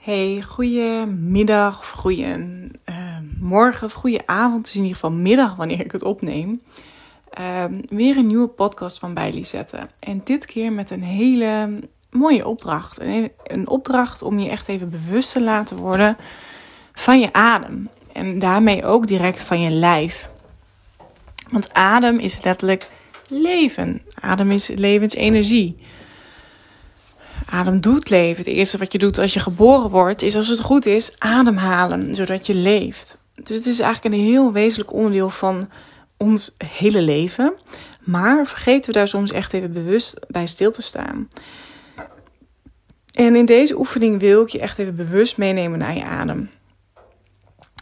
Hey, goedemiddag of goede uh, morgen of goede avond. Het is in ieder geval middag wanneer ik het opneem. Uh, weer een nieuwe podcast van bij Lisette. En dit keer met een hele mooie opdracht. Een, een opdracht om je echt even bewust te laten worden van je adem. En daarmee ook direct van je lijf. Want adem is letterlijk leven. Adem is levensenergie. Adem doet leven. Het eerste wat je doet als je geboren wordt, is als het goed is, ademhalen, zodat je leeft. Dus het is eigenlijk een heel wezenlijk onderdeel van ons hele leven. Maar vergeten we daar soms echt even bewust bij stil te staan. En in deze oefening wil ik je echt even bewust meenemen naar je adem.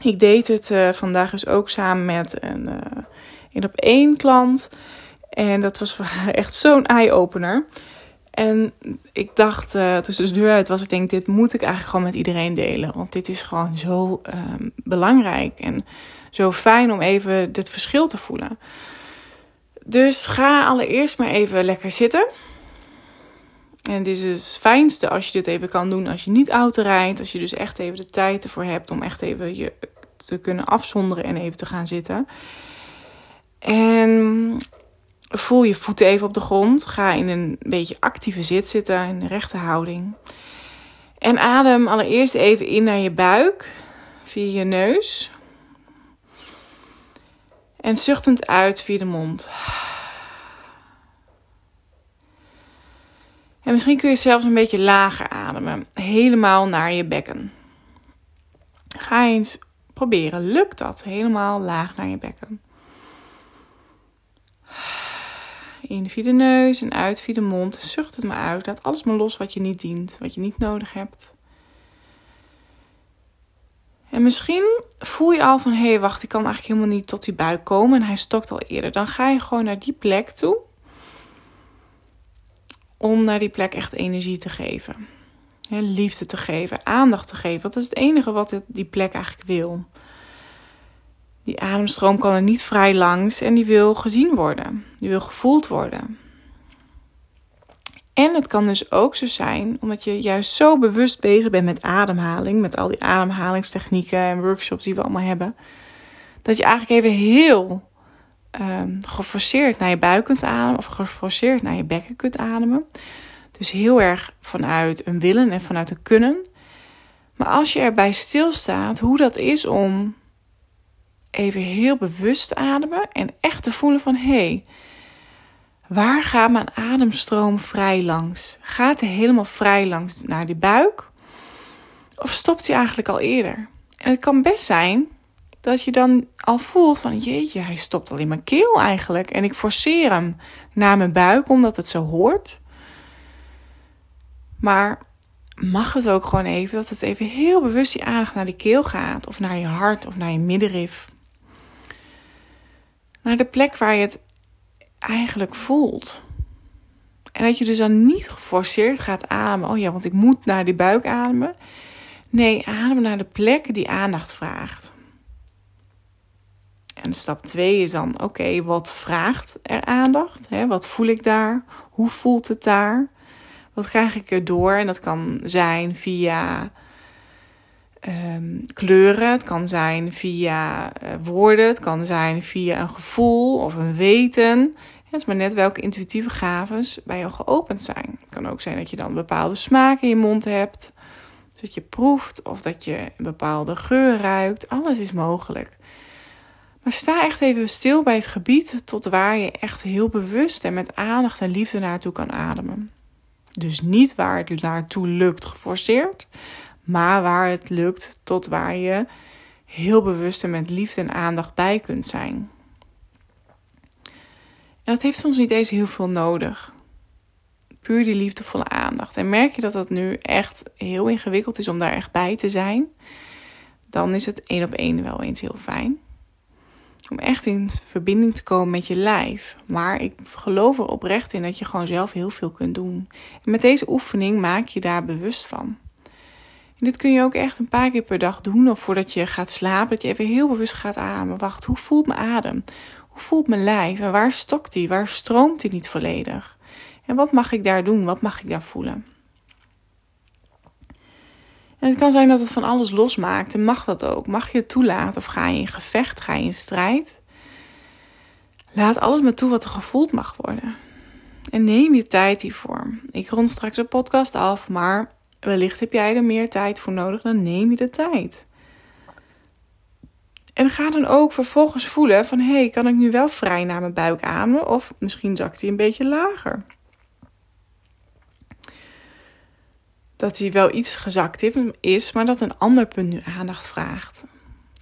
Ik deed het uh, vandaag dus ook samen met een, uh, een op één klant. En dat was echt zo'n eye-opener. En ik dacht, uh, toen ze de deur uit was, ik denk, dit moet ik eigenlijk gewoon met iedereen delen. Want dit is gewoon zo um, belangrijk en zo fijn om even dit verschil te voelen. Dus ga allereerst maar even lekker zitten. En dit is het fijnste als je dit even kan doen als je niet auto rijdt. Als je dus echt even de tijd ervoor hebt om echt even je te kunnen afzonderen en even te gaan zitten. En Voel je voeten even op de grond. Ga in een beetje actieve zit zitten, in een rechte houding. En adem allereerst even in naar je buik via je neus. En zuchtend uit via de mond. En misschien kun je zelfs een beetje lager ademen, helemaal naar je bekken. Ga eens proberen. Lukt dat? Helemaal laag naar je bekken. In via de neus en uit via de mond. Zucht het maar uit. Laat alles maar los wat je niet dient, wat je niet nodig hebt. En misschien voel je al van, hé, hey, wacht, ik kan eigenlijk helemaal niet tot die buik komen en hij stokt al eerder. Dan ga je gewoon naar die plek toe om naar die plek echt energie te geven. liefde te geven, aandacht te geven. Dat is het enige wat die plek eigenlijk wil. Die ademstroom kan er niet vrij langs en die wil gezien worden. Die wil gevoeld worden. En het kan dus ook zo zijn, omdat je juist zo bewust bezig bent met ademhaling, met al die ademhalingstechnieken en workshops die we allemaal hebben, dat je eigenlijk even heel um, geforceerd naar je buik kunt ademen of geforceerd naar je bekken kunt ademen. Dus heel erg vanuit een willen en vanuit een kunnen. Maar als je erbij stilstaat hoe dat is om even heel bewust ademen en echt te voelen van hé, hey, waar gaat mijn ademstroom vrij langs? Gaat hij helemaal vrij langs naar die buik? Of stopt hij eigenlijk al eerder? En het kan best zijn dat je dan al voelt van jeetje, hij stopt al in mijn keel eigenlijk. En ik forceer hem naar mijn buik omdat het zo hoort. Maar mag het ook gewoon even dat het even heel bewust die aandacht naar die keel gaat. Of naar je hart of naar je middenrif naar de plek waar je het eigenlijk voelt. En dat je dus dan niet geforceerd gaat ademen. Oh ja, want ik moet naar die buik ademen. Nee, adem naar de plek die aandacht vraagt. En stap 2 is dan: oké, wat vraagt er aandacht? Hè? Wat voel ik daar? Hoe voelt het daar? Wat krijg ik erdoor? En dat kan zijn via um, kleuren. Het kan zijn via uh, woorden. Het kan zijn via een gevoel of een weten. Het is maar net welke intuïtieve gaven bij jou geopend zijn. Het kan ook zijn dat je dan bepaalde smaak in je mond hebt. Dus dat je proeft of dat je een bepaalde geur ruikt. Alles is mogelijk. Maar sta echt even stil bij het gebied tot waar je echt heel bewust en met aandacht en liefde naartoe kan ademen. Dus niet waar het naartoe lukt geforceerd, maar waar het lukt tot waar je heel bewust en met liefde en aandacht bij kunt zijn. En dat heeft soms niet eens heel veel nodig. Puur die liefdevolle aandacht. En merk je dat dat nu echt heel ingewikkeld is om daar echt bij te zijn, dan is het één op één wel eens heel fijn. Om echt in verbinding te komen met je lijf. Maar ik geloof er oprecht in dat je gewoon zelf heel veel kunt doen. En met deze oefening maak je daar bewust van. En dit kun je ook echt een paar keer per dag doen. Of voordat je gaat slapen, dat je even heel bewust gaat ademen. Wacht, hoe voelt mijn adem? Hoe voelt mijn lijf? En waar stokt die? Waar stroomt die niet volledig? En wat mag ik daar doen? Wat mag ik daar voelen? En het kan zijn dat het van alles losmaakt en mag dat ook. Mag je het toelaten of ga je in gevecht, ga je in strijd? Laat alles maar toe wat er gevoeld mag worden. En neem je tijd hiervoor. Ik rond straks de podcast af, maar wellicht heb jij er meer tijd voor nodig, dan neem je de tijd. En ga dan ook vervolgens voelen van... hé, hey, kan ik nu wel vrij naar mijn buik ademen? Of misschien zakt hij een beetje lager. Dat hij wel iets gezakt is, maar dat een ander punt nu aandacht vraagt.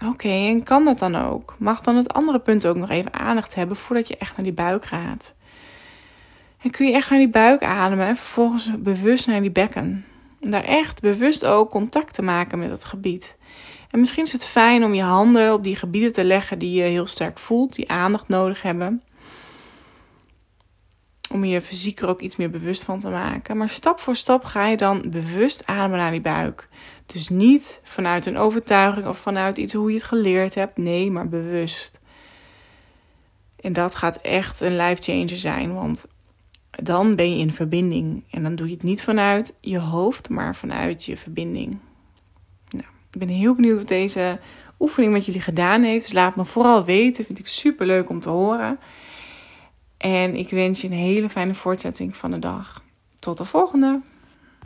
Oké, en kan dat dan ook? Mag dan het andere punt ook nog even aandacht hebben voordat je echt naar die buik gaat? En kun je echt naar die buik ademen en vervolgens bewust naar die bekken. En daar echt bewust ook contact te maken met het gebied. En misschien is het fijn om je handen op die gebieden te leggen die je heel sterk voelt, die aandacht nodig hebben. Om je fysiek er ook iets meer bewust van te maken. Maar stap voor stap ga je dan bewust ademen naar die buik. Dus niet vanuit een overtuiging of vanuit iets hoe je het geleerd hebt. Nee, maar bewust. En dat gaat echt een life changer zijn. Want dan ben je in verbinding. En dan doe je het niet vanuit je hoofd, maar vanuit je verbinding. Ik ben heel benieuwd wat deze oefening met jullie gedaan heeft. Dus laat me vooral weten. Vind ik super leuk om te horen. En ik wens je een hele fijne voortzetting van de dag. Tot de volgende.